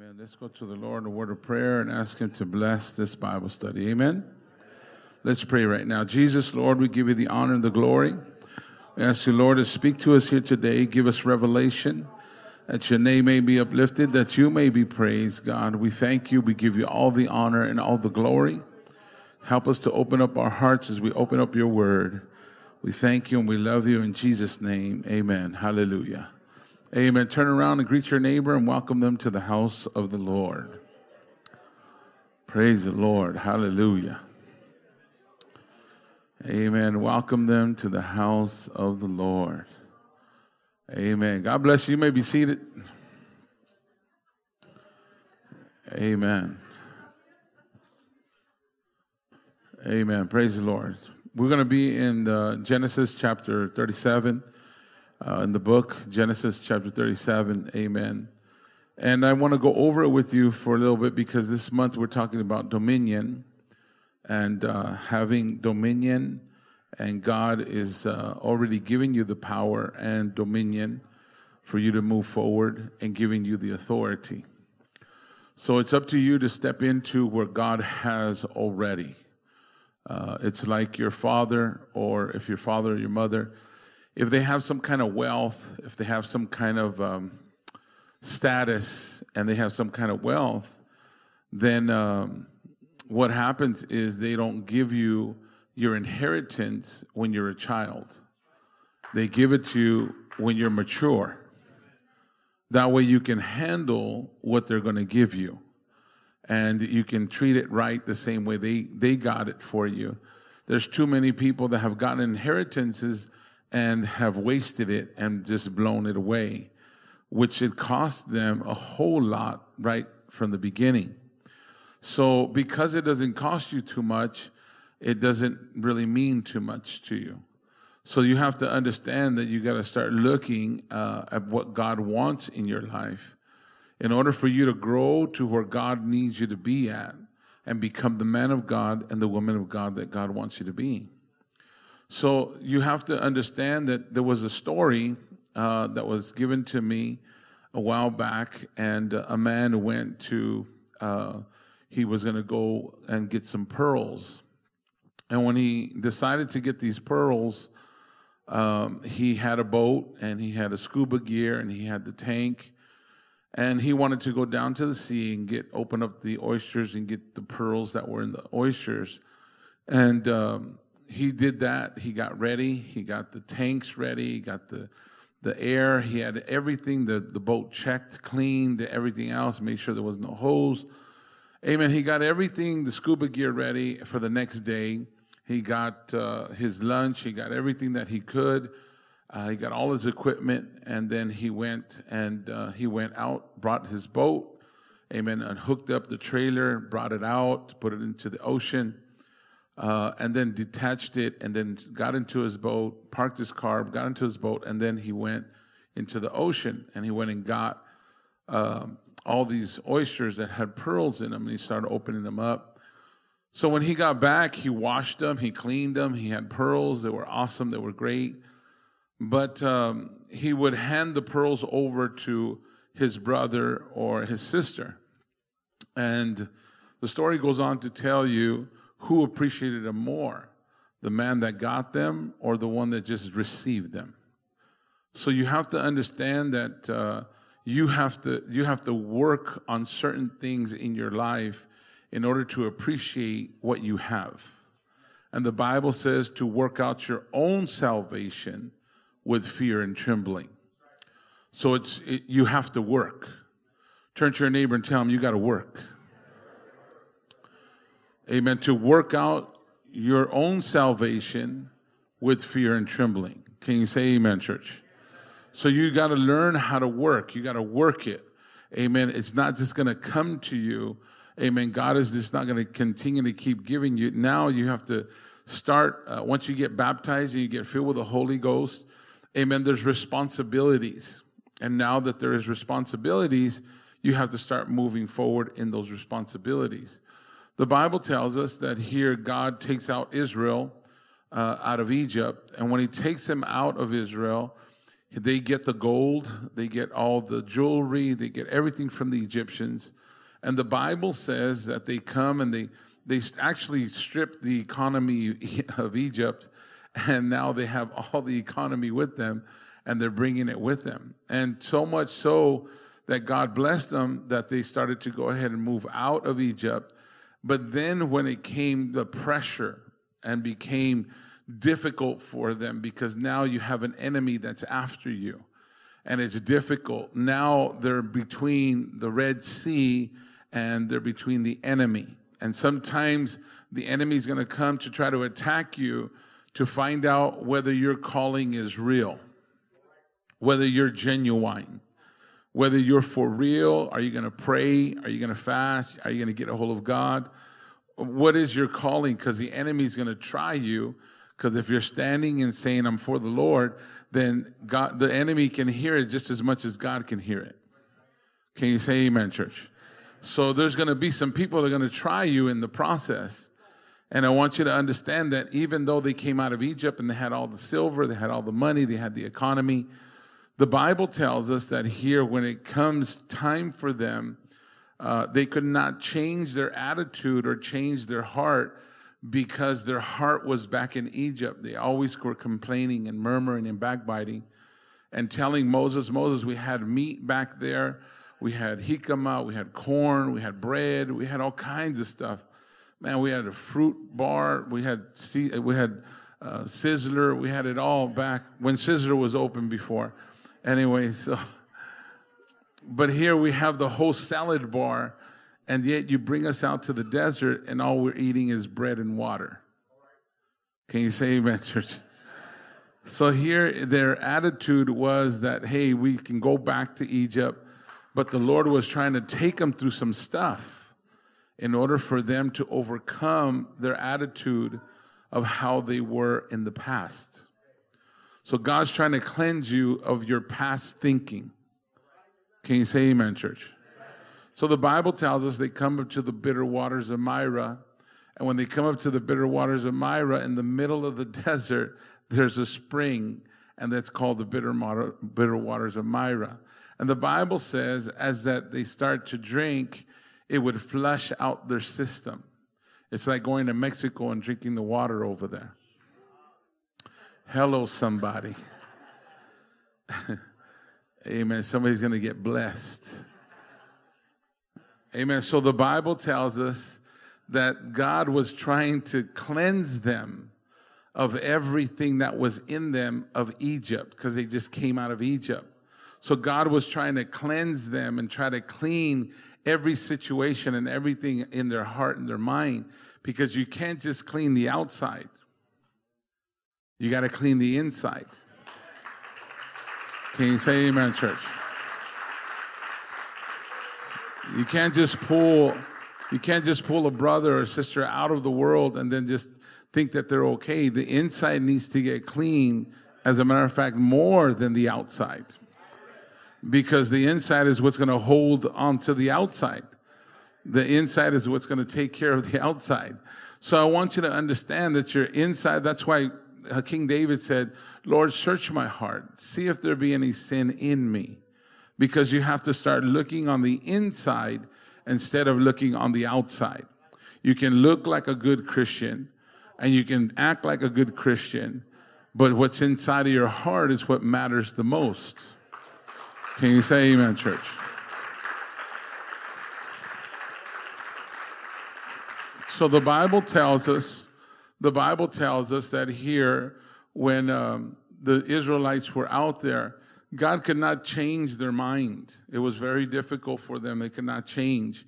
Amen. Let's go to the Lord in a word of prayer and ask Him to bless this Bible study. Amen. Let's pray right now. Jesus, Lord, we give you the honor and the glory. We ask you, Lord, to speak to us here today. Give us revelation that your name may be uplifted, that you may be praised, God. We thank you. We give you all the honor and all the glory. Help us to open up our hearts as we open up your word. We thank you and we love you in Jesus' name. Amen. Hallelujah. Amen. Turn around and greet your neighbor and welcome them to the house of the Lord. Praise the Lord. Hallelujah. Amen. Welcome them to the house of the Lord. Amen. God bless you. You may be seated. Amen. Amen. Praise the Lord. We're going to be in uh, Genesis chapter 37 uh, in the book, Genesis chapter 37. Amen. And I want to go over it with you for a little bit because this month we're talking about dominion and uh, having dominion. And God is uh, already giving you the power and dominion for you to move forward and giving you the authority. So it's up to you to step into where God has already. Uh, it's like your father, or if your father or your mother if they have some kind of wealth, if they have some kind of um, status and they have some kind of wealth, then um, what happens is they don't give you your inheritance when you're a child. They give it to you when you're mature. That way you can handle what they're going to give you. And you can treat it right the same way they, they got it for you. There's too many people that have gotten inheritances and have wasted it and just blown it away, which it cost them a whole lot right from the beginning. So, because it doesn't cost you too much, it doesn't really mean too much to you. So, you have to understand that you got to start looking uh, at what God wants in your life in order for you to grow to where God needs you to be at and become the man of God and the woman of God that God wants you to be. So you have to understand that there was a story uh, that was given to me a while back, and a man went to, uh, he was going to go and get some pearls. And when he decided to get these pearls, um, he had a boat and he had a scuba gear and he had the tank. And he wanted to go down to the sea and get open up the oysters and get the pearls that were in the oysters. And um, he did that. He got ready. He got the tanks ready. He got the the air. He had everything. The the boat checked, cleaned, everything else. Made sure there was no holes. Amen. He got everything, the scuba gear ready for the next day. He got uh, his lunch. He got everything that he could. Uh, he got all his equipment, and then he went and uh, he went out, brought his boat, amen, and hooked up the trailer, brought it out, put it into the ocean, uh, and then detached it and then got into his boat, parked his car, got into his boat, and then he went into the ocean and he went and got um, all these oysters that had pearls in them and he started opening them up. So when he got back, he washed them, he cleaned them, he had pearls. They were awesome, they were great. But um, he would hand the pearls over to his brother or his sister. And the story goes on to tell you who appreciated them more the man that got them or the one that just received them? So you have to understand that uh, you have to you have to work on certain things in your life in order to appreciate what you have. And the bible says to work out your own salvation with fear and trembling. So it's it, you have to work. Turn to your neighbor and tell him you got to work amen, to work out your own salvation with fear and trembling. Can you say amen, church? So you got to learn how to work. You got to work it. Amen. It's not just going to come to you. Amen. God is just not going to continue to keep giving you. Now you have to start, uh, once you get baptized and you get filled with the Holy Ghost, amen, there's responsibilities. And now that there is responsibilities, you have to start moving forward in those responsibilities. The Bible tells us that here God takes out Israel uh, out of Egypt, and when He takes them out of Israel, They get the gold, they get all the jewelry, they get everything from the Egyptians. And the Bible says that they come and they, they actually strip the economy of Egypt, and now they have all the economy with them, and they're bringing it with them. And so much so that God blessed them that they started to go ahead and move out of Egypt. But then when it came the pressure and became difficult for them because now you have an enemy that's after you and it's difficult. Now they're between the Red Sea and they're between the enemy. And sometimes the enemy is going to come to try to attack you to find out whether your calling is real, whether you're genuine, whether you're for real. Are you going to pray? Are you going to fast? Are you going to get a hold of God? What is your calling? Because the enemy is going to try you because if you're standing and saying, I'm for the Lord, then God, the enemy can hear it just as much as God can hear it. Can you say amen, church? So there's going to be some people that are going to try you in the process. And I want you to understand that even though they came out of Egypt and they had all the silver, they had all the money, they had the economy, the Bible tells us that here, when it comes time for them, uh, they could not change their attitude or change their heart because their heart was back in Egypt. They always were complaining and murmuring and backbiting and telling Moses, Moses, we had meat back there. We had jicama, we had corn, we had bread, we had all kinds of stuff. Man, we had a fruit bar, we had we had uh, Sizzler, we had it all back when Sizzler was open before. Anyway, so but here we have the whole salad bar and yet you bring us out to the desert and all we're eating is bread and water. Can you say amen, church? So here their attitude was that, hey, we can go back to Egypt, but the Lord was trying to take them through some stuff in order for them to overcome their attitude of how they were in the past. So God's trying to cleanse you of your past thinking. Can you say amen, church? So the Bible tells us they come up to the bitter waters of Myra. And when they come up to the bitter waters of Myra in the middle of the desert, there's a spring, and that's called the bitter, bitter waters of Myra. And the Bible says, as that they start to drink, it would flush out their system. It's like going to Mexico and drinking the water over there. Hello, somebody. Amen. Somebody's going to get blessed. Amen. So the Bible tells us that God was trying to cleanse them of everything that was in them of Egypt because they just came out of Egypt. So God was trying to cleanse them and try to clean every situation and everything in their heart and their mind because you can't just clean the outside. You got to clean the inside. Can you say amen, church? You can't just pull you can't just pull a brother or sister out of the world and then just think that they're okay. The inside needs to get clean, as a matter of fact, more than the outside. Because the inside is what's going to hold on to the outside. The inside is what's going to take care of the outside. So I want you to understand that your inside, that's why King David said, Lord, search my heart, see if there be any sin in me because you have to start looking on the inside instead of looking on the outside. You can look like a good Christian and you can act like a good Christian, but what's inside of your heart is what matters the most. Can you say amen, church? So the Bible tells us, the Bible tells us that here, when um, the Israelites were out there, God could not change their mind. It was very difficult for them. They could not change.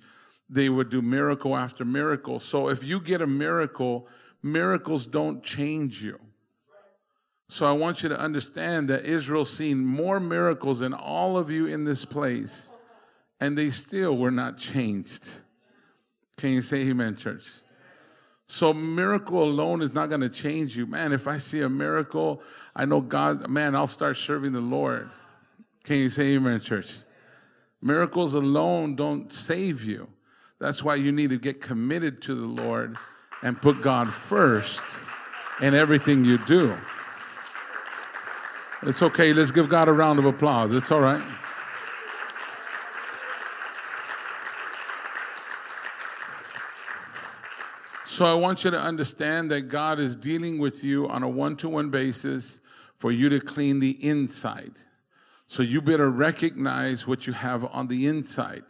They would do miracle after miracle. So if you get a miracle, miracles don't change you. So I want you to understand that Israel's seen more miracles than all of you in this place, and they still were not changed. Can you say amen, church? So miracle alone is not going to change you. Man, if I see a miracle, I know God, man, I'll start serving the Lord. Can you say amen, church? Miracles alone don't save you. That's why you need to get committed to the Lord and put God first in everything you do. It's okay. Let's give God a round of applause. It's all right. So I want you to understand that God is dealing with you on a one to one basis for you to clean the inside. So you better recognize what you have on the inside.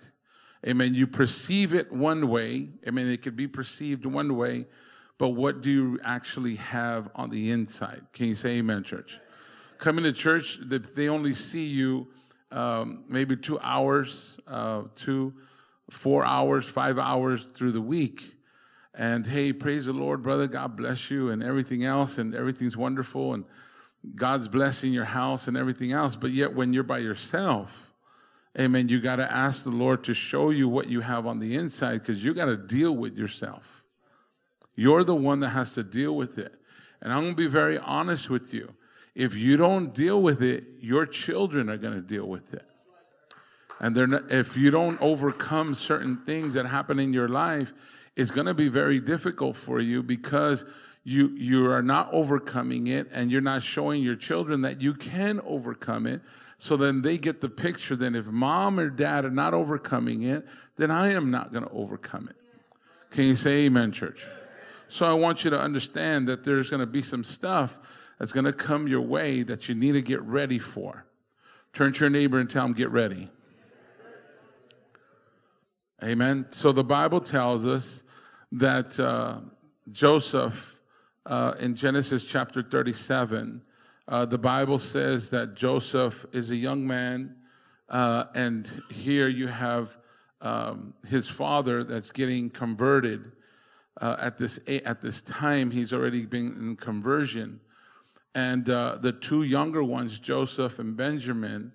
Amen. You perceive it one way. Amen. It could be perceived one way, but what do you actually have on the inside? Can you say amen, church? Coming to church, they only see you um, maybe two hours, uh, two, four hours, five hours through the week and hey, praise the Lord, brother, God bless you, and everything else, and everything's wonderful, and God's blessing your house and everything else. But yet, when you're by yourself, amen, you got to ask the Lord to show you what you have on the inside because you got to deal with yourself. You're the one that has to deal with it. And I'm going to be very honest with you. If you don't deal with it, your children are going to deal with it. And not, if you don't overcome certain things that happen in your life, is going to be very difficult for you because you you are not overcoming it and you're not showing your children that you can overcome it. So then they get the picture that if mom or dad are not overcoming it then i am not going to overcome it. Can you say amen church? So i want you to understand that there's going to be some stuff that's going to come your way that you need to get ready for. Turn to your neighbor and tell him get ready Amen. So the Bible tells us that uh, Joseph, uh, in Genesis chapter 37, uh, the Bible says that Joseph is a young man, uh, and here you have um, his father that's getting converted. Uh, at this at this time, he's already been in conversion, and uh, the two younger ones, Joseph and Benjamin,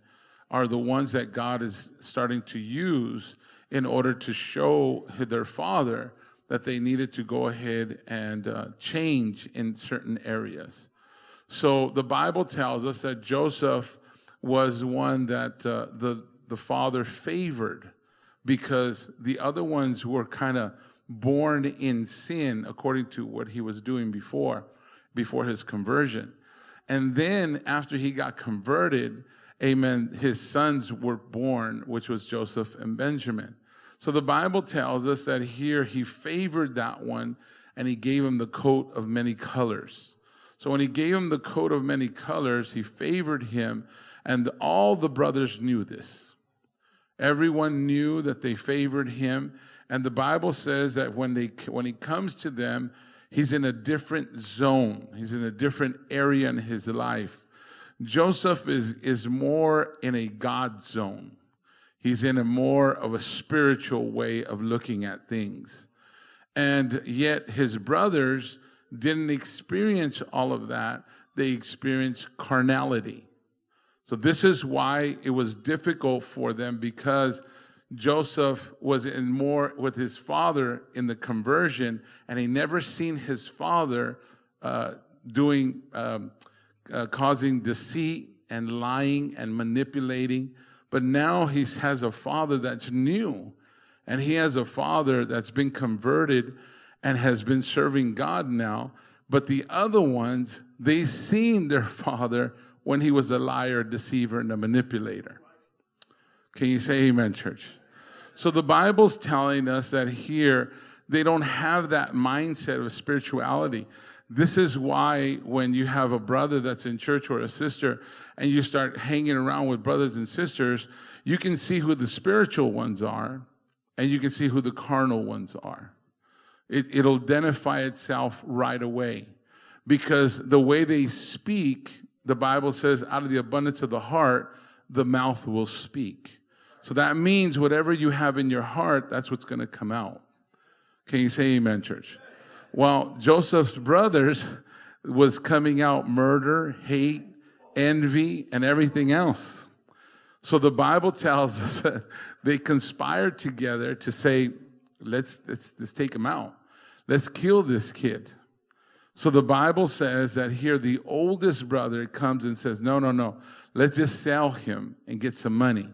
are the ones that God is starting to use in order to show their father that they needed to go ahead and uh, change in certain areas. So the Bible tells us that Joseph was one that uh, the, the father favored because the other ones were kind of born in sin according to what he was doing before before his conversion and then after he got converted amen, his sons were born, which was Joseph and Benjamin. So the Bible tells us that here he favored that one and he gave him the coat of many colors. So when he gave him the coat of many colors, he favored him, and all the brothers knew this. Everyone knew that they favored him, and the Bible says that when they when he comes to them, he's in a different zone. He's in a different area in his life. Joseph is, is more in a God zone. He's in a more of a spiritual way of looking at things. And yet his brothers didn't experience all of that. They experienced carnality. So this is why it was difficult for them because Joseph was in more with his father in the conversion, and he never seen his father uh, doing um, uh, causing deceit and lying and manipulating. But now he has a father that's new, and he has a father that's been converted and has been serving God now. But the other ones, they seen their father when he was a liar, deceiver, and a manipulator. Can you say amen, church? So the Bible's telling us that here they don't have that mindset of spirituality. This is why when you have a brother that's in church or a sister and you start hanging around with brothers and sisters, you can see who the spiritual ones are and you can see who the carnal ones are. It, it'll identify itself right away because the way they speak, the Bible says, out of the abundance of the heart, the mouth will speak. So that means whatever you have in your heart, that's what's going to come out. Can you say amen, church? While Joseph's brothers was coming out murder, hate, envy, and everything else. So the Bible tells us that they conspired together to say, let's, let's, let's take him out. Let's kill this kid. So the Bible says that here the oldest brother comes and says, no, no, no, let's just sell him and get some money.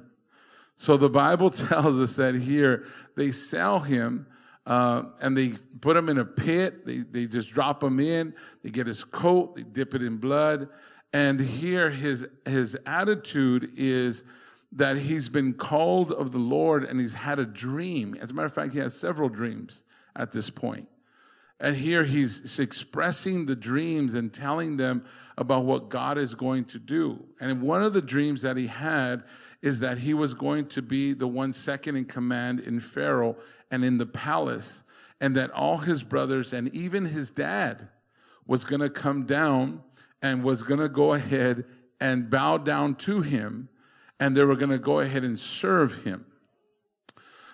So the Bible tells us that here they sell him uh, and they put him in a pit. They, they just drop him in. They get his coat, they dip it in blood, And here his, his attitude is that he's been called of the Lord and he's had a dream. As a matter of fact, he has several dreams at this point. And here he's expressing the dreams and telling them about what God is going to do. And one of the dreams that he had is that he was going to be the one second in command in Pharaoh and in the palace, and that all his brothers and even his dad was going to come down and was going to go ahead and bow down to him, and they were going to go ahead and serve him.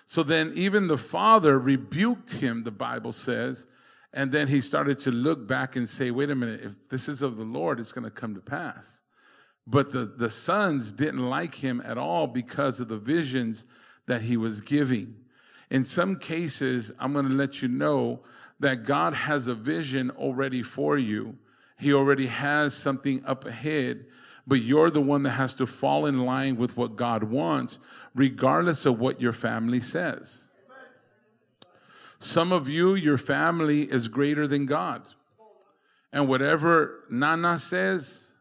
So then, even the father rebuked him, the Bible says, and then he started to look back and say, wait a minute, if this is of the Lord, it's going to come to pass. But the, the sons didn't like him at all because of the visions that he was giving. In some cases, I'm going to let you know that God has a vision already for you. He already has something up ahead, but you're the one that has to fall in line with what God wants, regardless of what your family says. Some of you, your family is greater than God. And whatever Nana says,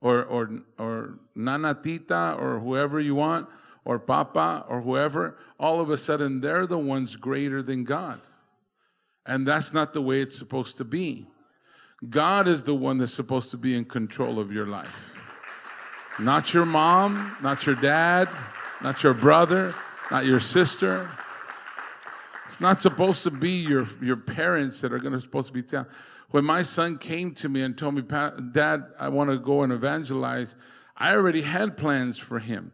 or, or, or Nana Tita, or whoever you want, or Papa, or whoever, all of a sudden they're the ones greater than God. And that's not the way it's supposed to be. God is the one that's supposed to be in control of your life. Not your mom, not your dad, not your brother, not your sister, it's not supposed to be your, your parents that are going to supposed to be telling. When my son came to me and told me, Dad, I want to go and evangelize, I already had plans for him.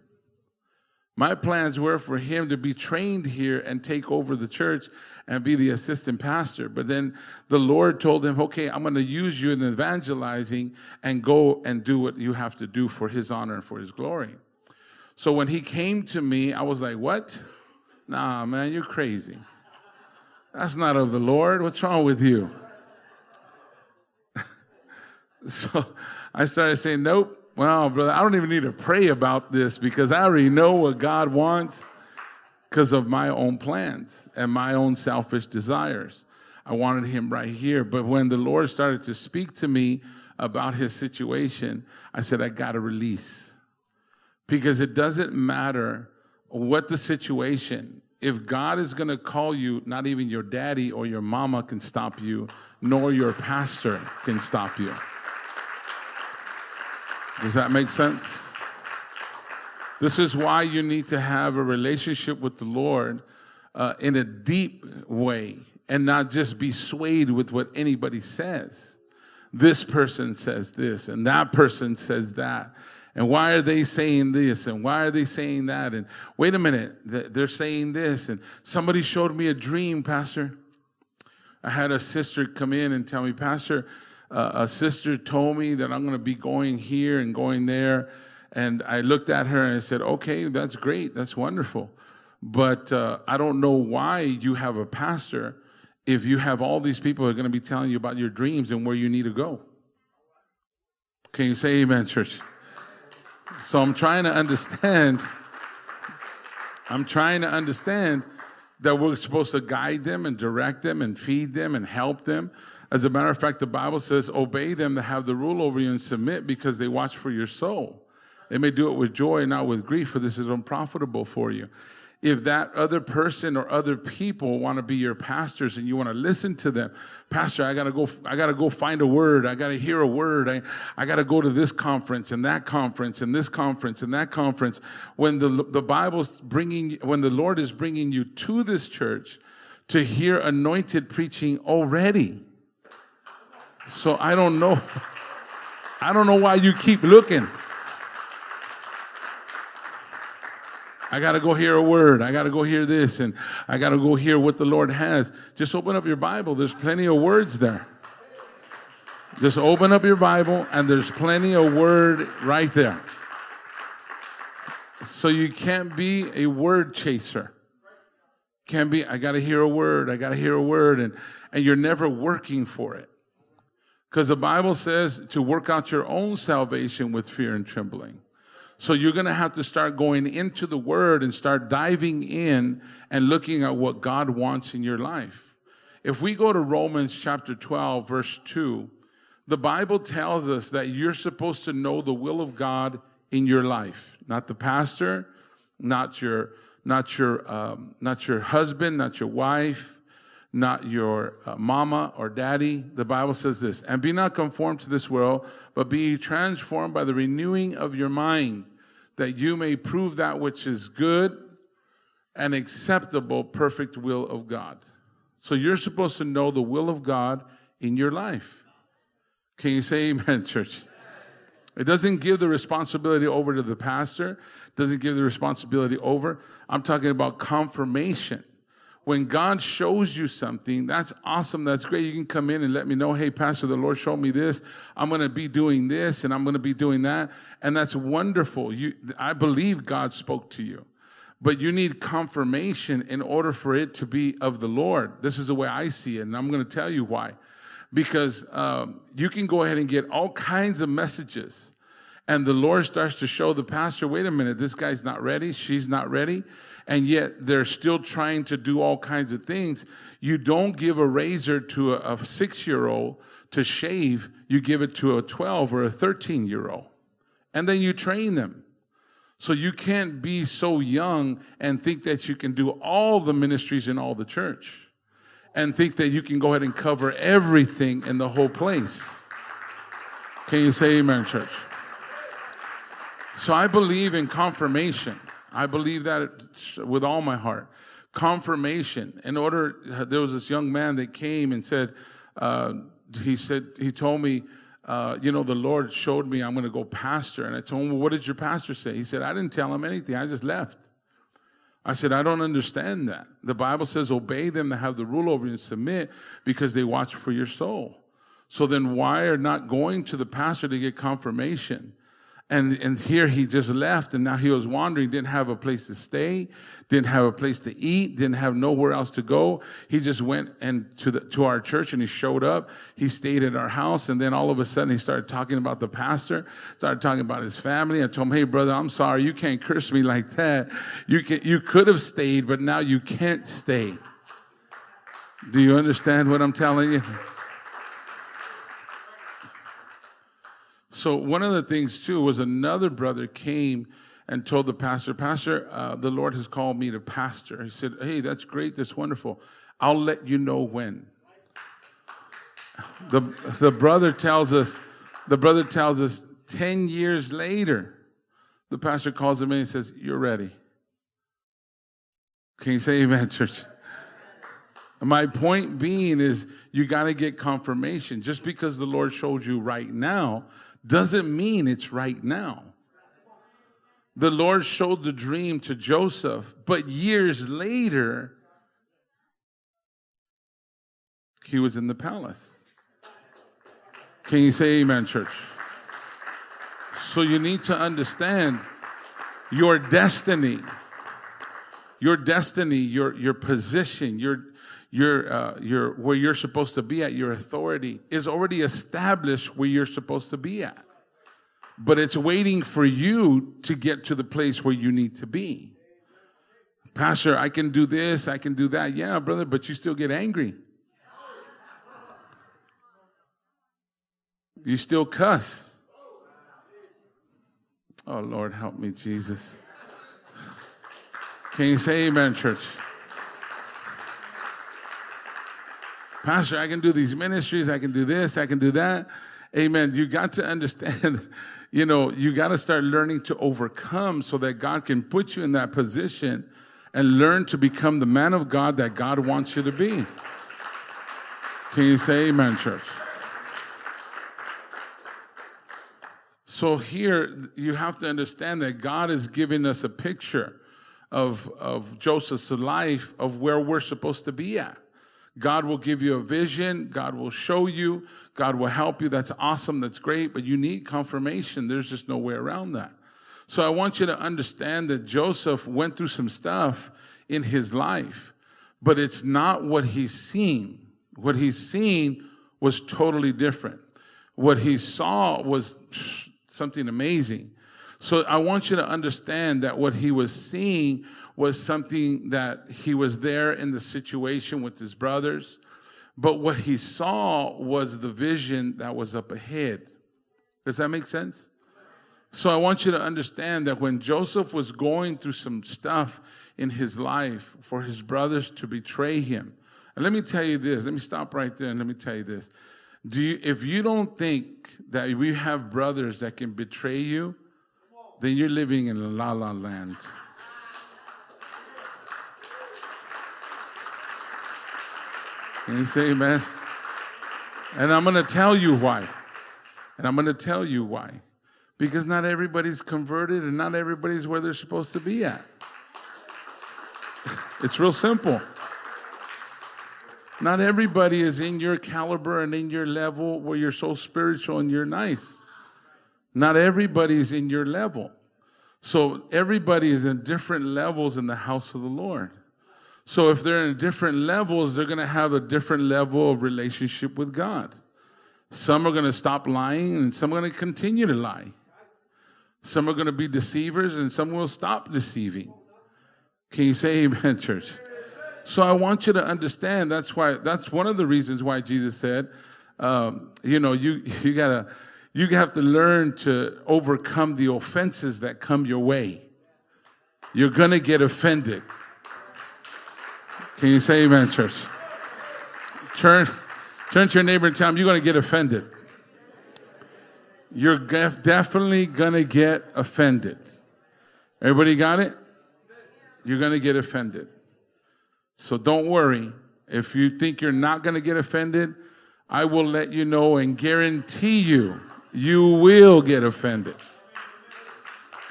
My plans were for him to be trained here and take over the church and be the assistant pastor. But then the Lord told him, okay, I'm going to use you in evangelizing and go and do what you have to do for his honor and for his glory. So when he came to me, I was like, what? Nah, man, you're crazy. That's not of the Lord. What's wrong with you? so I started saying, Nope. Well, brother, I don't even need to pray about this because I already know what God wants because of my own plans and my own selfish desires. I wanted him right here. But when the Lord started to speak to me about his situation, I said, I got to release. Because it doesn't matter what the situation, if God is going to call you, not even your daddy or your mama can stop you, nor your pastor can stop you. Does that make sense? This is why you need to have a relationship with the Lord uh, in a deep way and not just be swayed with what anybody says. This person says this, and that person says that. And why are they saying this? And why are they saying that? And wait a minute, they're saying this. And somebody showed me a dream, Pastor. I had a sister come in and tell me, Pastor, uh, a sister told me that I'm going to be going here and going there. And I looked at her and I said, okay, that's great. That's wonderful. But uh, I don't know why you have a pastor if you have all these people who are going to be telling you about your dreams and where you need to go. Can you say amen, church? So I'm trying to understand. I'm trying to understand that we're supposed to guide them and direct them and feed them and help them. As a matter of fact, the Bible says, obey them to have the rule over you and submit because they watch for your soul. They may do it with joy, not with grief, for this is unprofitable for you. If that other person or other people want to be your pastors and you want to listen to them pastor i gotta go i gotta go find a word. I gotta hear a word. I, I gotta go to this conference and that conference and this conference and that conference when the, the bible's bringing when the lord is bringing you to this church to hear anointed preaching already so i don't know i don't know why you keep looking I got to go hear a word. I got to go hear this, and I got to go hear what the Lord has. Just open up your Bible. There's plenty of words there. Just open up your Bible, and there's plenty of word right there. So you can't be a word chaser. Can't be, I got to hear a word. I got to hear a word, and, and you're never working for it. Because the Bible says to work out your own salvation with fear and trembling. So you're going to have to start going into the word and start diving in and looking at what God wants in your life. If we go to Romans chapter 12, verse 2, The Bible tells us that you're supposed to know the will of God in your life, not the pastor, not your, not your, um, not your husband, not your wife, not your uh, mama or daddy. The Bible says this, and be not conformed to this world, but be transformed by the renewing of your mind, that you may prove that which is good and acceptable, perfect will of God. So you're supposed to know the will of God in your life. Can you say amen, church? It doesn't give the responsibility over to the pastor, doesn't give the responsibility over. I'm talking about confirmation. When God shows you something, that's awesome. That's great. You can come in and let me know, hey, Pastor, the Lord showed me this. I'm going to be doing this and I'm going to be doing that. And that's wonderful. You, I believe God spoke to you but you need confirmation in order for it to be of the Lord. This is the way I see it, and I'm going to tell you why. Because um, you can go ahead and get all kinds of messages, and the Lord starts to show the pastor, wait a minute, this guy's not ready, she's not ready, and yet they're still trying to do all kinds of things. You don't give a razor to a, a six year old to shave, you give it to a 12 or a 13 year old, and then you train them. So you can't be so young and think that you can do all the ministries in all the church and think that you can go ahead and cover everything in the whole place. Can you say amen, church? So I believe in confirmation. I believe that with all my heart. Confirmation. In order, there was this young man that came and said, uh, he said, he told me, uh, you know, the Lord showed me I'm going to go pastor. And I told him, well, what did your pastor say? He said, I didn't tell him anything. I just left. I said, I don't understand that. The Bible says, obey them that have the rule over you and submit because they watch for your soul. So then why are not going to the pastor to get confirmation? And, and here he just left and now he was wandering, didn't have a place to stay, didn't have a place to eat, didn't have nowhere else to go. He just went and to the, to our church and he showed up. He stayed at our house and then all of a sudden he started talking about the pastor, started talking about his family. I told him, Hey brother, I'm sorry. You can't curse me like that. You can, you could have stayed, but now you can't stay. Do you understand what I'm telling you? So one of the things too was another brother came and told the pastor, Pastor, uh, the Lord has called me to pastor. He said, Hey, that's great, that's wonderful. I'll let you know when. The, the brother tells us, the brother tells us 10 years later, the pastor calls him in and says, You're ready. Can you say amen, church? My point being is you got to get confirmation. Just because the Lord showed you right now doesn't mean it's right now. The Lord showed the dream to Joseph, but years later, he was in the palace. Can you say amen, church? So you need to understand your destiny, your destiny, your, your position, your, your, uh, your, where you're supposed to be at, your authority is already established where you're supposed to be at. But it's waiting for you to get to the place where you need to be. Pastor, I can do this, I can do that. Yeah, brother, but you still get angry. You still cuss. Oh, Lord, help me, Jesus. Can you say amen, church? Pastor, I can do these ministries, I can do this, I can do that. Amen. You got to understand, you know, you got to start learning to overcome so that God can put you in that position and learn to become the man of God that God wants you to be. Can you say amen, church? So here you have to understand that God is giving us a picture of, of Joseph's life of where we're supposed to be at. God will give you a vision. God will show you. God will help you. That's awesome. That's great. But you need confirmation. There's just no way around that. So I want you to understand that Joseph went through some stuff in his life, but it's not what he's seen. What he's seen was totally different. What he saw was something amazing. So I want you to understand that what he was seeing was something that he was there in the situation with his brothers. But what he saw was the vision that was up ahead. Does that make sense? So I want you to understand that when Joseph was going through some stuff in his life for his brothers to betray him, and let me tell you this, let me stop right there and let me tell you this. Do you, if you don't think that we have brothers that can betray you, then you're living in la la land. Can you say amen? And I'm going to tell you why. And I'm going to tell you why. Because not everybody's converted and not everybody's where they're supposed to be at. It's real simple. Not everybody is in your caliber and in your level where you're so spiritual and you're nice. Not everybody's in your level. So everybody is in different levels in the house of the Lord. So if they're in different levels, they're going to have a different level of relationship with God. Some are going to stop lying and some are going to continue to lie. Some are going to be deceivers and some will stop deceiving. Can you say amen, church? So I want you to understand that's why that's one of the reasons why Jesus said, um, you know, you you gotta you have to learn to overcome the offenses that come your way. You're gonna get offended. Can you say amen, church? Turn, turn to your neighbor and tell him you're going to get offended. You're definitely going to get offended. Everybody got it? You're going to get offended. So don't worry. If you think you're not going to get offended, I will let you know and guarantee you, you will get offended.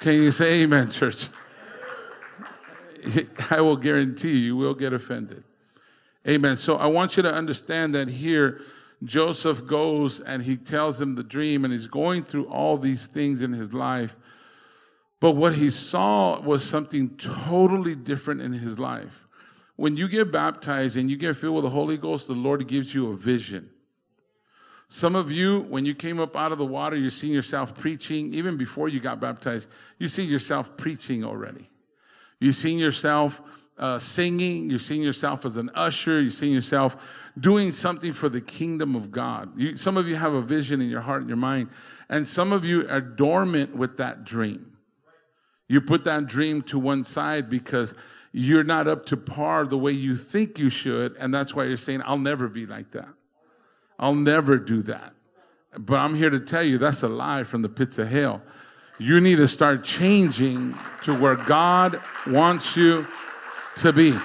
Can you say amen, church? I will guarantee you, you will get offended. Amen. So I want you to understand that here, Joseph goes and he tells him the dream, and he's going through all these things in his life. But what he saw was something totally different in his life. When you get baptized and you get filled with the Holy Ghost, the Lord gives you a vision. Some of you, when you came up out of the water, you're seeing yourself preaching. Even before you got baptized, you see yourself preaching already. You've seen yourself uh, singing. You've seen yourself as an usher. You've seen yourself doing something for the kingdom of God. You, some of you have a vision in your heart and your mind, and some of you are dormant with that dream. You put that dream to one side because you're not up to par the way you think you should, and that's why you're saying, I'll never be like that. I'll never do that. But I'm here to tell you that's a lie from the pits of hell. You need to start changing to where God wants you to be.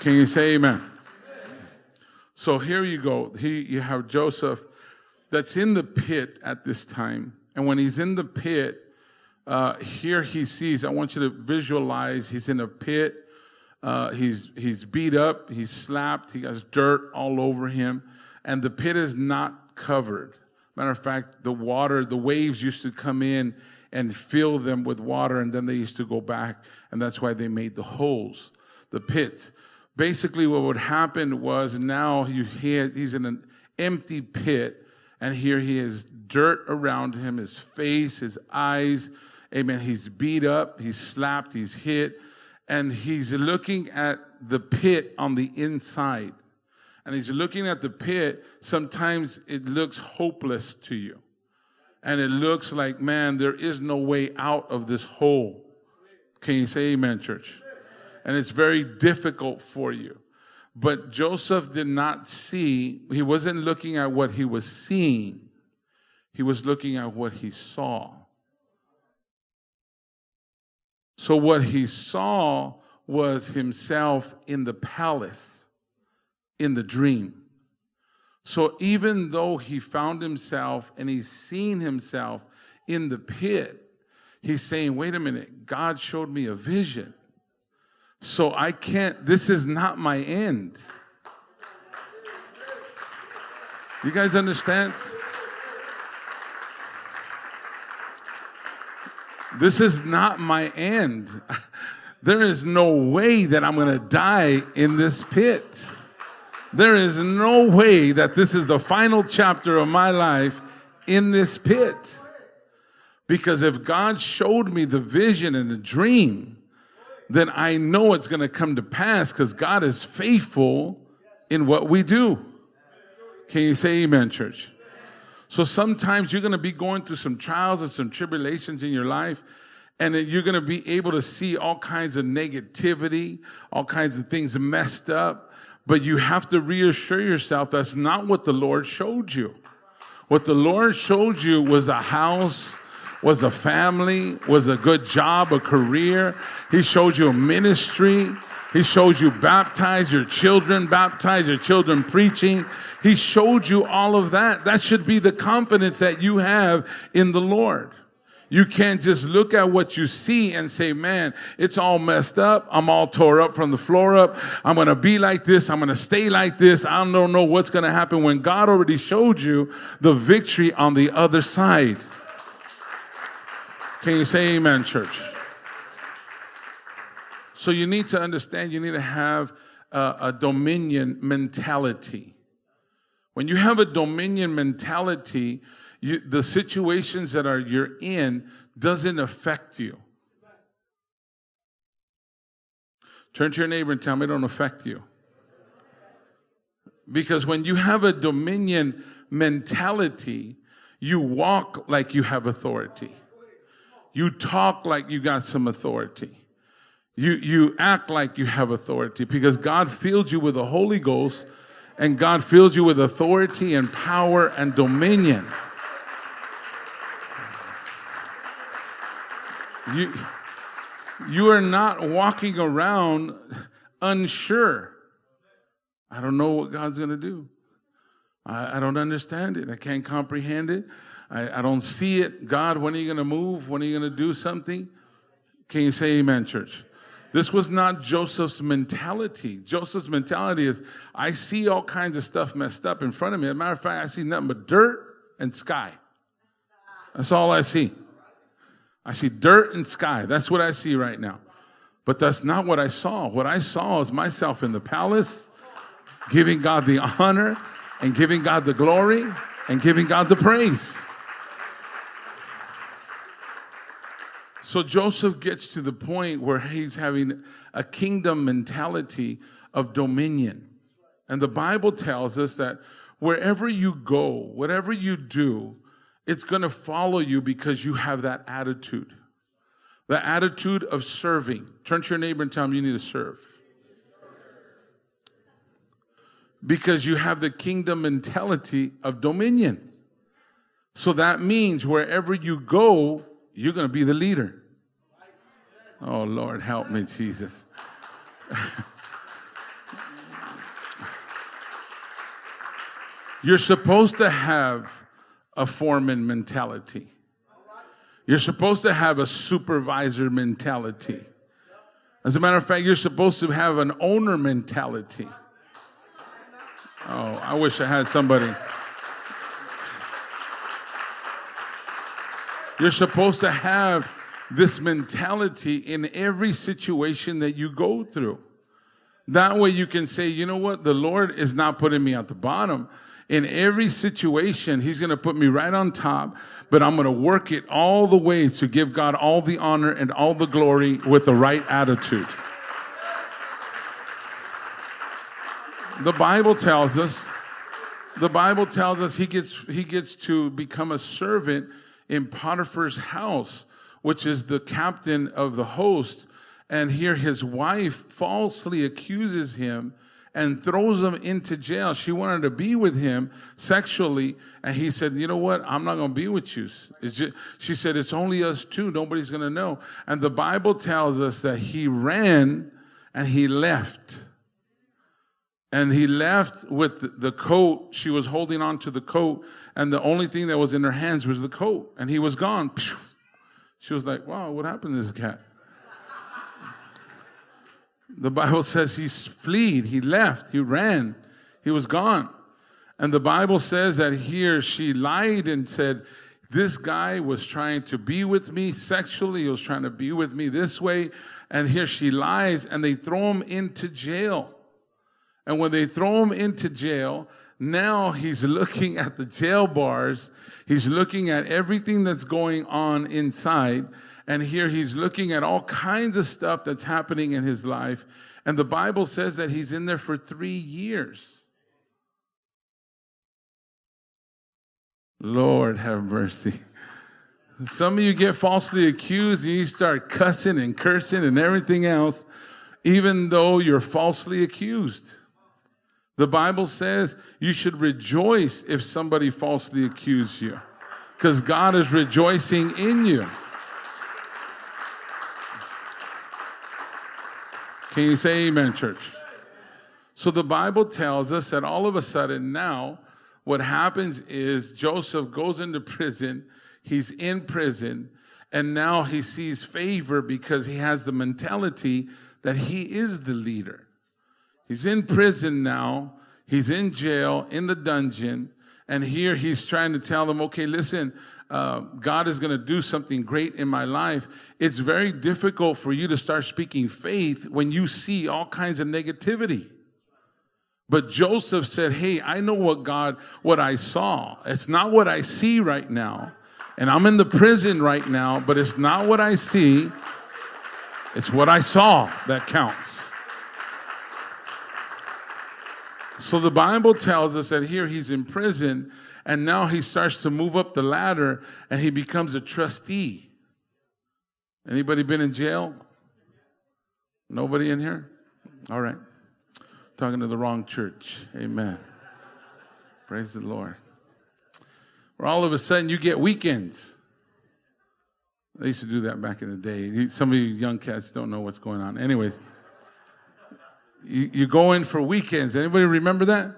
Can you say amen? So here you go. He, you have Joseph that's in the pit at this time. And when he's in the pit, uh, here he sees, I want you to visualize he's in a pit. Uh, he's, he's beat up, he's slapped, he has dirt all over him, and the pit is not covered. Matter of fact, the water, the waves used to come in and fill them with water, and then they used to go back, and that's why they made the holes, the pits. Basically, what would happen was now he, he's in an empty pit, and here he has dirt around him, his face, his eyes. Amen. He's beat up, he's slapped, he's hit, and he's looking at the pit on the inside and he's looking at the pit, sometimes it looks hopeless to you. And it looks like, man, there is no way out of this hole. Can you say amen, church? And it's very difficult for you. But Joseph did not see, he wasn't looking at what he was seeing, he was looking at what he saw. So, what he saw was himself in the palace in the dream. So even though he found himself and he's seen himself in the pit, he's saying, wait a minute, God showed me a vision. So I can't, this is not my end. You guys understand? This is not my end. There is no way that I'm going to die in this pit. There is no way that this is the final chapter of my life in this pit. Because if God showed me the vision and the dream, then I know it's going to come to pass because God is faithful in what we do. Can you say amen, church? So sometimes you're going to be going through some trials and some tribulations in your life, and you're going to be able to see all kinds of negativity, all kinds of things messed up. But you have to reassure yourself that's not what the Lord showed you. What the Lord showed you was a house, was a family, was a good job, a career. He showed you a ministry. He showed you baptize your children, baptize your children preaching. He showed you all of that. That should be the confidence that you have in the Lord. You can't just look at what you see and say, man, it's all messed up. I'm all tore up from the floor up. I'm going to be like this. I'm going to stay like this. I don't know what's going to happen when God already showed you the victory on the other side. Can you say amen, church? So you need to understand, you need to have a, a dominion mentality. When you have a dominion mentality, you, the situations that are you're in doesn't affect you. Turn to your neighbor and tell me it don't affect you. Because when you have a dominion mentality, you walk like you have authority. You talk like you got some authority. You, you act like you have authority because God filled you with the Holy Ghost and God fills you with authority and power and dominion. You, you are not walking around unsure. I don't know what God's going to do. I, I, don't understand it. I can't comprehend it. I, I don't see it. God, when are you going to move? When are you going to do something? Can you say amen, church? This was not Joseph's mentality. Joseph's mentality is I see all kinds of stuff messed up in front of me. As a matter of fact, I see nothing but dirt and sky. That's all I see. I see dirt and sky. That's what I see right now. But that's not what I saw. What I saw is myself in the palace, giving God the honor and giving God the glory and giving God the praise. So Joseph gets to the point where he's having a kingdom mentality of dominion. And the Bible tells us that wherever you go, whatever you do, it's going to follow you because you have that attitude. The attitude of serving. Turn to your neighbor and tell him you need to serve. Because you have the kingdom mentality of dominion. So that means wherever you go, you're going to be the leader. Oh, Lord, help me, Jesus. You're supposed to have a foreman mentality. You're supposed to have a supervisor mentality. As a matter of fact, you're supposed to have an owner mentality. Oh, I wish I had somebody. You're supposed to have this mentality in every situation that you go through. That way you can say, you know what? The Lord is not putting me at the bottom. In every situation, He's going to put me right on top, but I'm going to work it all the way to give God all the honor and all the glory with the right attitude. The Bible tells us, the Bible tells us he gets, he gets to become a servant in Potiphar's house which is the captain of the host. And here his wife falsely accuses him and throws him into jail. She wanted to be with him sexually. And he said, You know what? I'm not going to be with you. She said, It's only us two. Nobody's going to know. And the Bible tells us that he ran and he left. And he left with the coat. She was holding on to the coat. And the only thing that was in her hands was the coat. And he was gone. She was like, Wow, what happened to this cat? The Bible says he fled, he left, he ran, he was gone. And the Bible says that here she lied and said, This guy was trying to be with me sexually, he was trying to be with me this way. And here she lies, and they throw him into jail. And when they throw him into jail, now he's looking at the jail bars. He's looking at everything that's going on inside. And here he's looking at all kinds of stuff that's happening in his life. And the Bible says that he's in there for three years. Lord have mercy. Some of you get falsely accused and you start cussing and cursing and everything else, even though you're falsely accused. The Bible says you should rejoice if somebody falsely accuses you because God is rejoicing in you. Can you say amen, church? So the Bible tells us that all of a sudden now, what happens is Joseph goes into prison, he's in prison, and now he sees favor because he has the mentality that he is the leader. He's in prison now. He's in jail, in the dungeon. And here he's trying to tell them, okay, listen, uh, God is going to do something great in my life. It's very difficult for you to start speaking faith when you see all kinds of negativity. But Joseph said, Hey, I know what God, what I saw. It's not what I see right now. And I'm in the prison right now, but it's not what I see. It's what I saw that counts. So the Bible tells us that here he's in prison and now he starts to move up the ladder and he becomes a trustee. Anybody been in jail? Nobody in here? All right. Talking to the wrong church. Amen. Praise the Lord. Where all of a sudden you get weekends. They used to do that back in the day. Some of you young cats don't know what's going on. Anyways, you, you go in for weekends. Anybody remember that?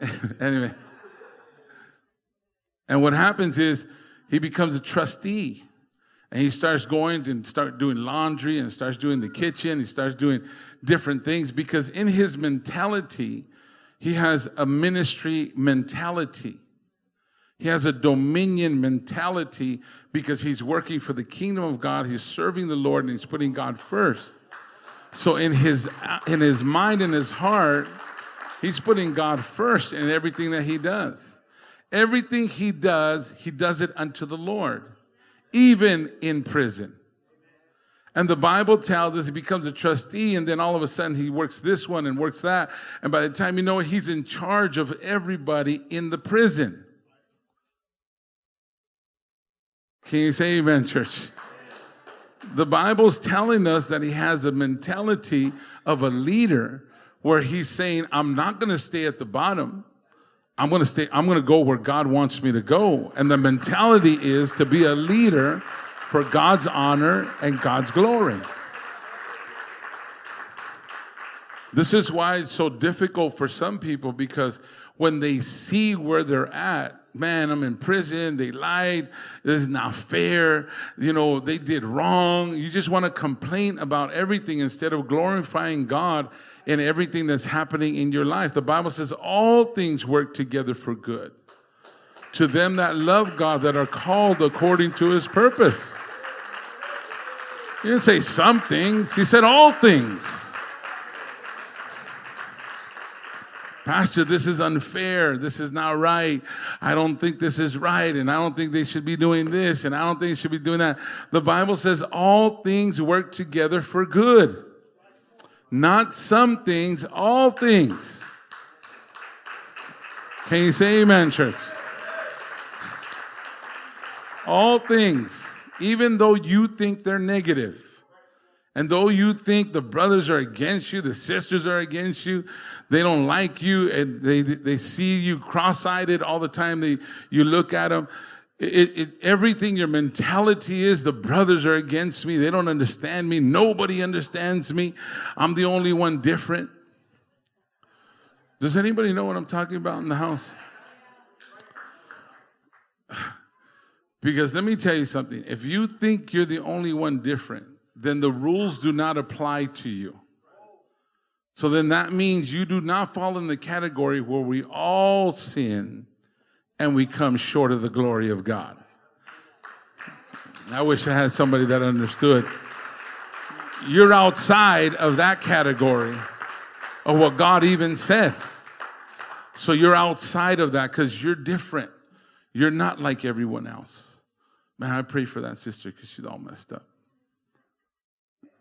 anyway. And what happens is he becomes a trustee. And he starts going and start doing laundry and starts doing the kitchen. He starts doing different things because in his mentality, he has a ministry mentality. He has a dominion mentality because he's working for the kingdom of God. He's serving the Lord and he's putting God first. So in his in his mind and his heart, he's putting God first in everything that he does. Everything he does, he does it unto the Lord even in prison. And the Bible tells us he becomes a trustee, and then all of a sudden he works this one and works that. And by the time you know it, he's in charge of everybody in the prison. Can you say amen, church? The Bible's telling us that he has a mentality of a leader where he's saying, I'm not going to stay at the bottom. I'm going to stay, I'm going to go where God wants me to go. And the mentality is to be a leader for God's honor and God's glory. This is why it's so difficult for some people because when they see where they're at, man, I'm in prison, they lied, this is not fair, you know, they did wrong. You just want to complain about everything instead of glorifying God in everything that's happening in your life. The Bible says all things work together for good to them that love God, that are called according to his purpose. He didn't say some things, he said all things. Pastor, this is unfair. This is not right. I don't think this is right. And I don't think they should be doing this. And I don't think they should be doing that. The Bible says all things work together for good. Not some things, all things. Can you say amen, church? All things, even though you think they're negative. And though you think the brothers are against you, the sisters are against you, they don't like you, and they, they see you cross eyed all the time, they, you look at them. It, it, everything your mentality is, the brothers are against me. They don't understand me. Nobody understands me. I'm the only one different. Does anybody know what I'm talking about in the house? Because let me tell you something. If you think you're the only one different, then the rules do not apply to you. So then that means you do not fall in the category where we all sin and we come short of the glory of God. I wish I had somebody that understood. You're outside of that category of what God even said. So you're outside of that because you're different. You're not like everyone else. Man, I pray for that sister because she's all messed up.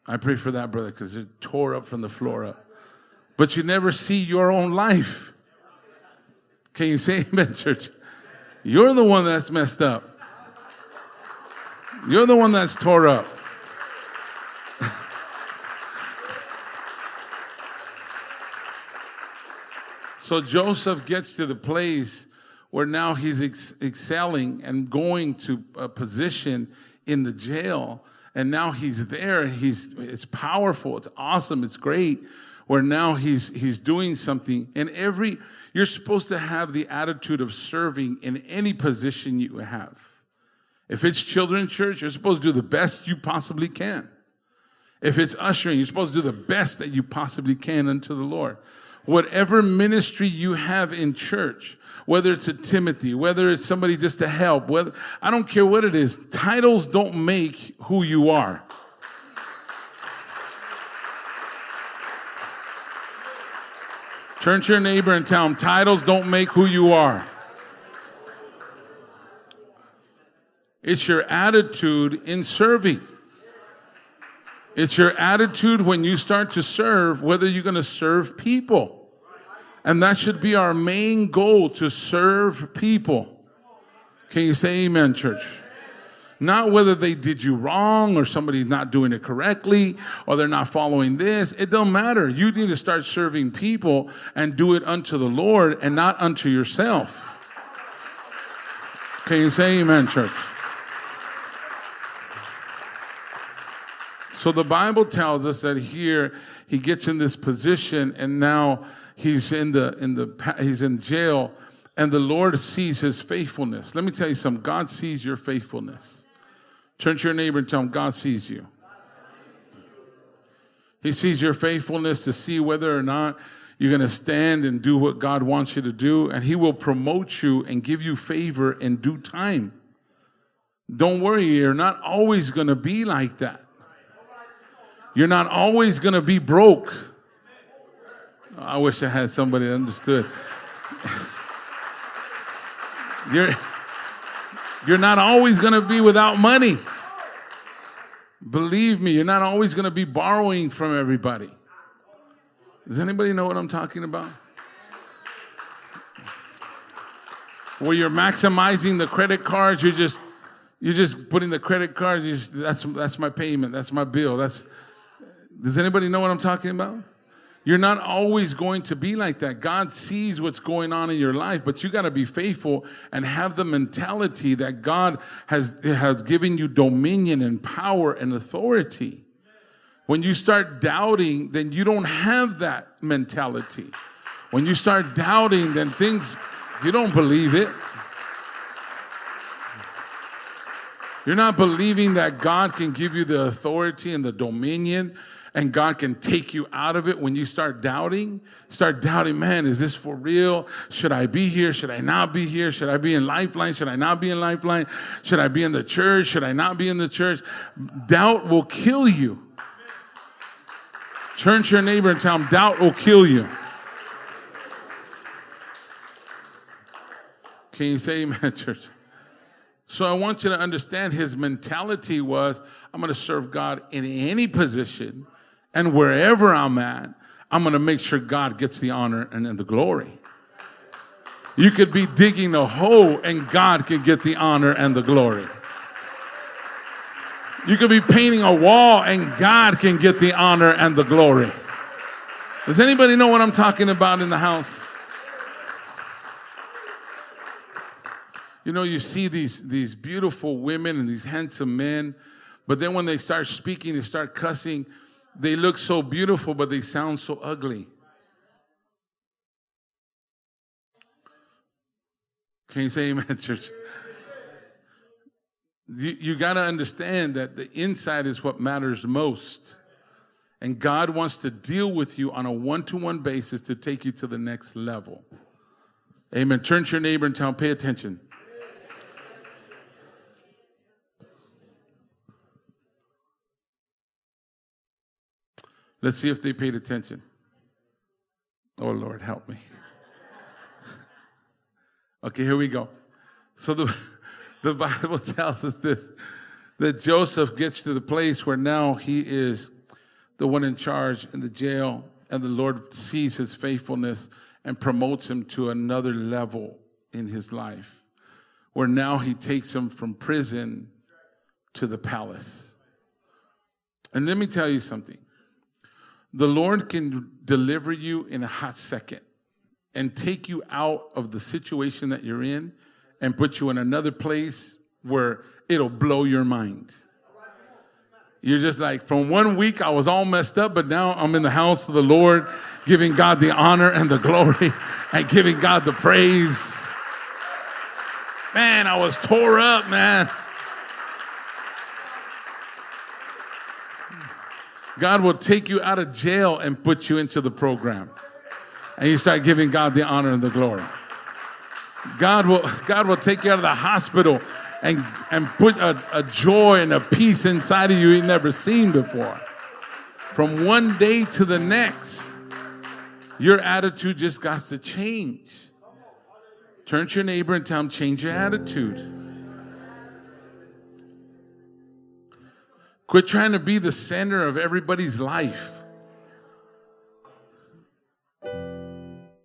I pray for that brother because they're tore up from the floor up. But you never see your own life. Can you say amen, church? You're the one that's messed up. You're the one that's tore up. so Joseph gets to the place where now he's ex- excelling and going to a position in the jail. And now he's there. He's, it's powerful. It's awesome. It's great. Where now he's, he's doing something. And every, you're supposed to have the attitude of serving in any position you have. If it's children's church, you're supposed to do the best you possibly can. If it's ushering, you're supposed to do the best that you possibly can unto the Lord. Whatever ministry you have in church, whether it's a Timothy, whether it's somebody just to help, whether I don't care what it is, titles don't make who you are. Turn to your neighbor and tell him titles don't make who you are. It's your attitude in serving. It's your attitude when you start to serve, whether you're going to serve people. And that should be our main goal to serve people. Can you say amen, church? Not whether they did you wrong or somebody's not doing it correctly or they're not following this. It don't matter. You need to start serving people and do it unto the Lord and not unto yourself. Can you say amen, church? So the Bible tells us that here he gets in this position and now he's in the in the he's in jail and the Lord sees his faithfulness. Let me tell you something. God sees your faithfulness. Turn to your neighbor and tell him, God sees you. He sees your faithfulness to see whether or not you're going to stand and do what God wants you to do, and He will promote you and give you favor in due time. Don't worry, you're not always going to be like that. You're not always going to be broke. I wish I had somebody that understood. You're. You're not always going to be without money. Believe me, you're not always going to be borrowing from everybody. Does anybody know what I'm talking about? Where you're maximizing the credit cards, you're just you're just putting the credit cards. That's that's my payment. That's my bill. That's. Does anybody know what I'm talking about? You're not always going to be like that. God sees what's going on in your life, but you got to be faithful and have the mentality that God has, has given you dominion and power and authority. When you start doubting, then you don't have that mentality. When you start doubting, then things, you don't believe it. You're not believing that God can give you the authority and the dominion and God can take you out of it when you start doubting. Start doubting, man, is this for real? Should I be here? Should I not be here? Should I be in Lifeline? Should I not be in Lifeline? Should I be in the church? Should I not be in the church? Doubt will kill you. Turn to your neighbor and tell him, doubt will kill you. Can you say amen, church? So I want you to understand his mentality was I'm going to serve God in any position and wherever I'm at, I'm going to make sure God gets the honor and the glory. You could be digging a hole and God can get the honor and the glory. You could be painting a wall and God can get the honor and the glory. Does anybody know what I'm talking about in the house? You know, you see these, these beautiful women and these handsome men, but then when they start speaking, they start cussing, they look so beautiful, but they sound so ugly. Can you say amen, church? You, you got to understand that the inside is what matters most. And God wants to deal with you on a one to one basis to take you to the next level. Amen. Turn to your neighbor and tell him, pay attention. Let's see if they paid attention. Oh, Lord, help me. okay, here we go. So the, the Bible tells us this that Joseph gets to the place where now he is the one in charge in the jail, and the Lord sees his faithfulness and promotes him to another level in his life, where now he takes him from prison to the palace. And let me tell you something the Lord can deliver you in a hot second and take you out of the situation that you're in and put you in another place where it'll blow your mind. You're just like, from one week I was all messed up, but now I'm in the house of the Lord, giving God the honor and the glory and giving God the praise. Man, I was tore up, man. God will take you out of jail and put you into the program. And you start giving God the honor and the glory. God will, God will take you out of the hospital and, and put a, a joy and a peace inside of you you've never seen before. From one day to the next, your attitude just got to change. Turn to your neighbor and tell him, change your attitude. Quit trying to be the center of everybody's life.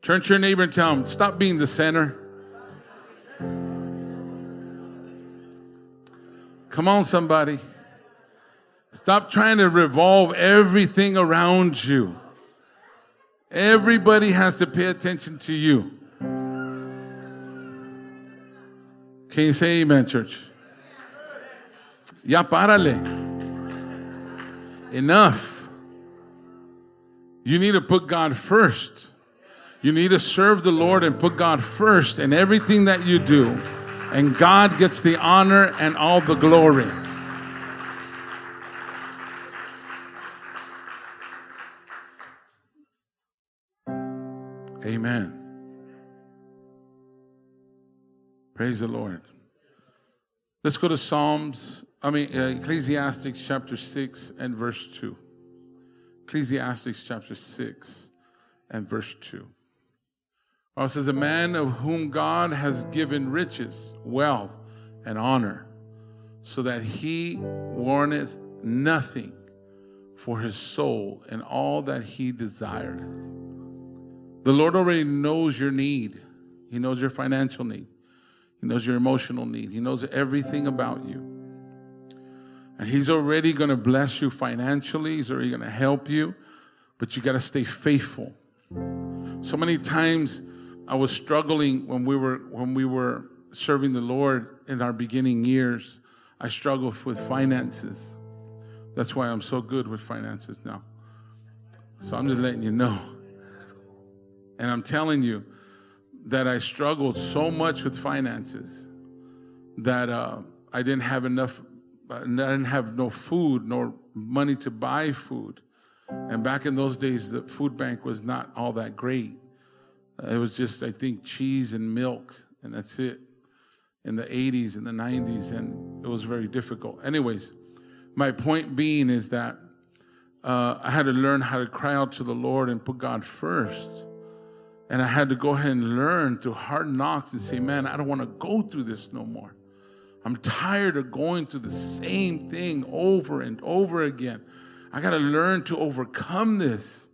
Turn to your neighbor and tell him, stop being the center. Come on, somebody. Stop trying to revolve everything around you. Everybody has to pay attention to you. Can you say amen, church? Ya párale. Enough. You need to put God first. You need to serve the Lord and put God first in everything that you do and God gets the honor and all the glory. Amen. Praise the Lord. Let's go to Psalms, I mean, uh, Ecclesiastes chapter 6 and verse 2. Ecclesiastes chapter 6 and verse 2. Paul says, A man of whom God has given riches, wealth, and honor, so that he warneth nothing for his soul and all that he desireth. The Lord already knows your need. He knows your financial need. He knows your emotional need. He knows everything about you. And He's already going to bless you financially. He's already going to help you. But you got to stay faithful. So many times I was struggling when we were when we were serving the Lord in our beginning years. I struggled with finances. That's why I'm so good with finances now. So I'm just letting you know. And I'm telling you that I struggled so much with finances that uh, I didn't have enough, I didn't have no food nor money to buy food. And back in those days, the food bank was not all that great. It was just, I think, cheese and milk, and that's it in the 80s and the 90s, and it was very difficult. Anyways, my point being is that uh, I had to learn how to cry out to the Lord and put God first. And I had to go ahead and learn through hard knocks and say, man, I don't want to go through this no more. I'm tired of going through the same thing over and over again. I got to learn to overcome this.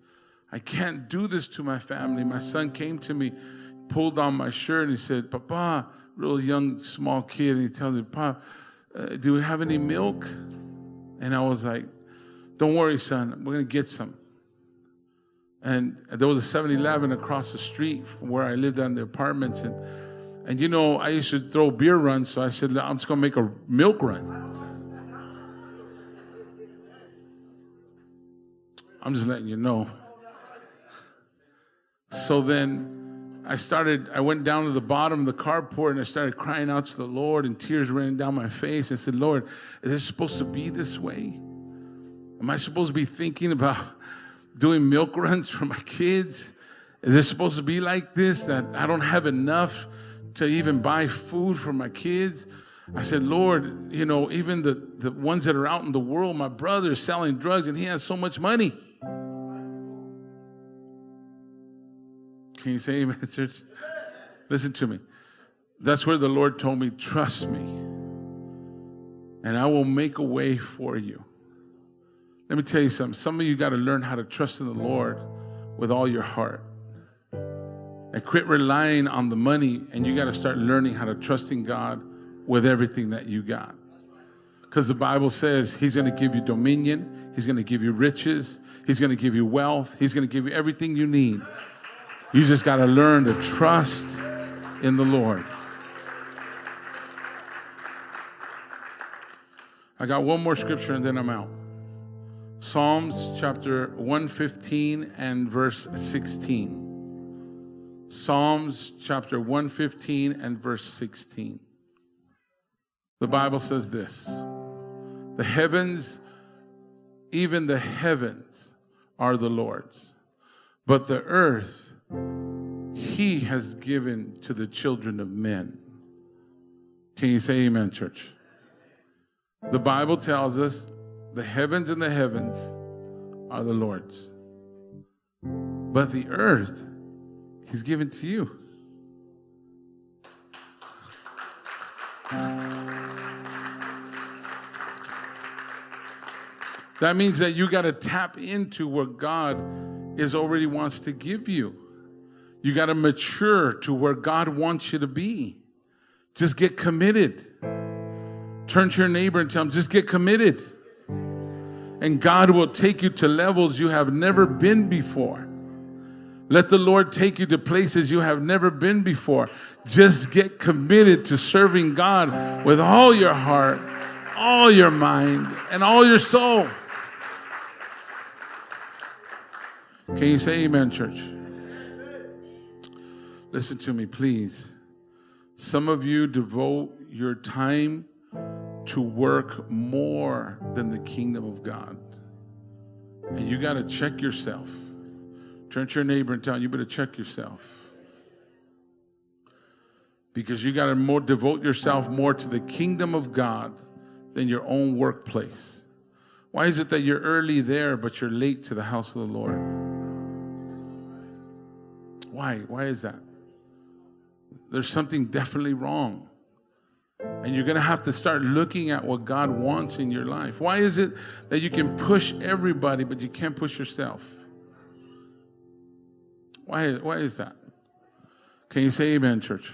I can't do this to my family. My son came to me, pulled on my shirt, and he said, Papa, real young, small kid, and he tells me, Papa, uh, do we have any milk? And I was like, Don't worry, son, we're going to get some. And there was a 7 Eleven across the street from where I lived on the apartments. And, and you know, I used to throw beer runs, so I said, I'm just going to make a milk run. I'm just letting you know. So then I started, I went down to the bottom of the carport and I started crying out to the Lord and tears running down my face. I said, Lord, is this supposed to be this way? Am I supposed to be thinking about doing milk runs for my kids? Is this supposed to be like this that I don't have enough to even buy food for my kids? I said, Lord, you know, even the, the ones that are out in the world, my brother's selling drugs and he has so much money. Can you say amen, church? Listen to me. That's where the Lord told me, trust me, and I will make a way for you. Let me tell you something. Some of you got to learn how to trust in the Lord with all your heart. And quit relying on the money, and you got to start learning how to trust in God with everything that you got. Because the Bible says He's going to give you dominion, He's going to give you riches, He's going to give you wealth, He's going to give you everything you need. You just got to learn to trust in the Lord. I got one more scripture and then I'm out. Psalms chapter 115 and verse 16. Psalms chapter 115 and verse 16. The Bible says this The heavens, even the heavens, are the Lord's, but the earth he has given to the children of men. Can you say amen, church? The Bible tells us the heavens and the heavens are the Lord's, but the earth He's given to you. That means that you got to tap into what God is already wants to give you. You got to mature to where God wants you to be. Just get committed. Turn to your neighbor and tell him, just get committed. And God will take you to levels you have never been before. Let the Lord take you to places you have never been before. Just get committed to serving God with all your heart, all your mind, and all your soul. Can you say amen, church? Listen to me, please. Some of you devote your time to work more than the kingdom of God. And you got to check yourself. Turn to your neighbor and tell him, you better check yourself. Because you got to more devote yourself more to the kingdom of God than your own workplace. Why is it that you're early there, but you're late to the house of the Lord? Why? Why is that? There's something definitely wrong. And you're going to have to start looking at what God wants in your life. Why is it that you can push everybody, but you can't push yourself? Why, why is that? Can you say amen, church?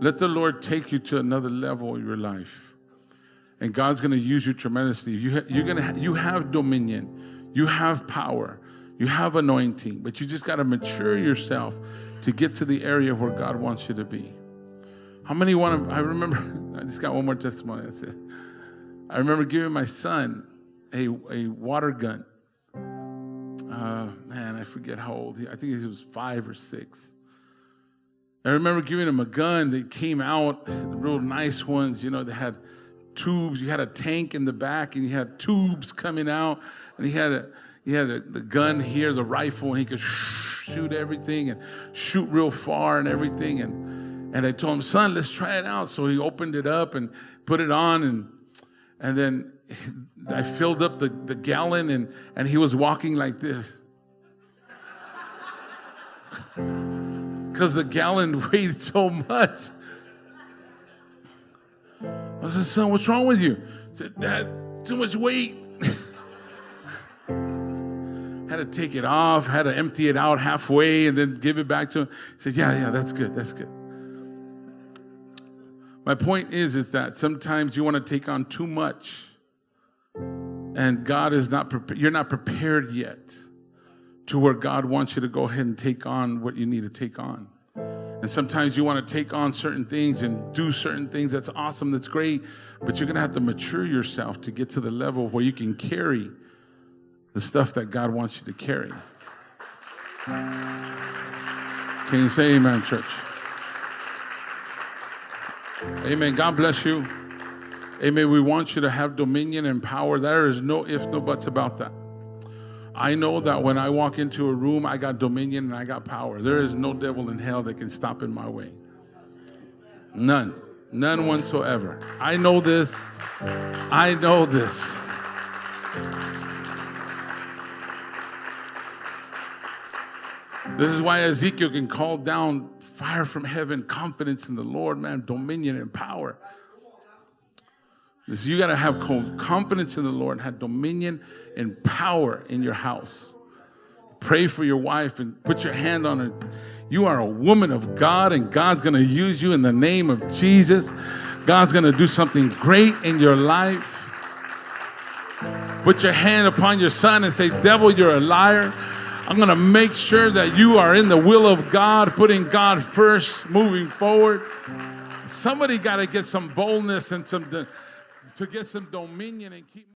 Let the Lord take you to another level in your life. And God's going to use you tremendously. You, ha- you're gonna ha- you have dominion, you have power, you have anointing, but you just got to mature yourself to get to the area where God wants you to be. How many want to? I remember, I just got one more testimony. That's it. I remember giving my son a, a water gun. Uh, man, I forget how old he I think he was five or six. I remember giving him a gun that came out, the real nice ones, you know, they had tubes. You had a tank in the back and you had tubes coming out. And he had a, he had a, the gun here, the rifle, and he could shoot everything and shoot real far and everything. And, and I told him, son, let's try it out. So he opened it up and put it on. And, and then I filled up the, the gallon and, and he was walking like this. Because the gallon weighed so much. I said, son, what's wrong with you? He said, Dad, too much weight. had to take it off, had to empty it out halfway and then give it back to him. He said, Yeah, yeah, that's good, that's good. My point is, is that sometimes you want to take on too much, and God is not prepared. You're not prepared yet to where God wants you to go ahead and take on what you need to take on. And sometimes you want to take on certain things and do certain things. That's awesome. That's great. But you're going to have to mature yourself to get to the level where you can carry the stuff that God wants you to carry. Can you say amen, church? Amen. God bless you. Amen. We want you to have dominion and power. There is no ifs, no buts about that. I know that when I walk into a room, I got dominion and I got power. There is no devil in hell that can stop in my way. None. None whatsoever. I know this. I know this. This is why Ezekiel can call down fire from heaven, confidence in the Lord, man, dominion and power. You got to have confidence in the Lord, have dominion and power in your house. Pray for your wife and put your hand on her. You are a woman of God, and God's going to use you in the name of Jesus. God's going to do something great in your life. Put your hand upon your son and say, Devil, you're a liar. I'm going to make sure that you are in the will of God, putting God first, moving forward. Somebody got to get some boldness and some to get some dominion and keep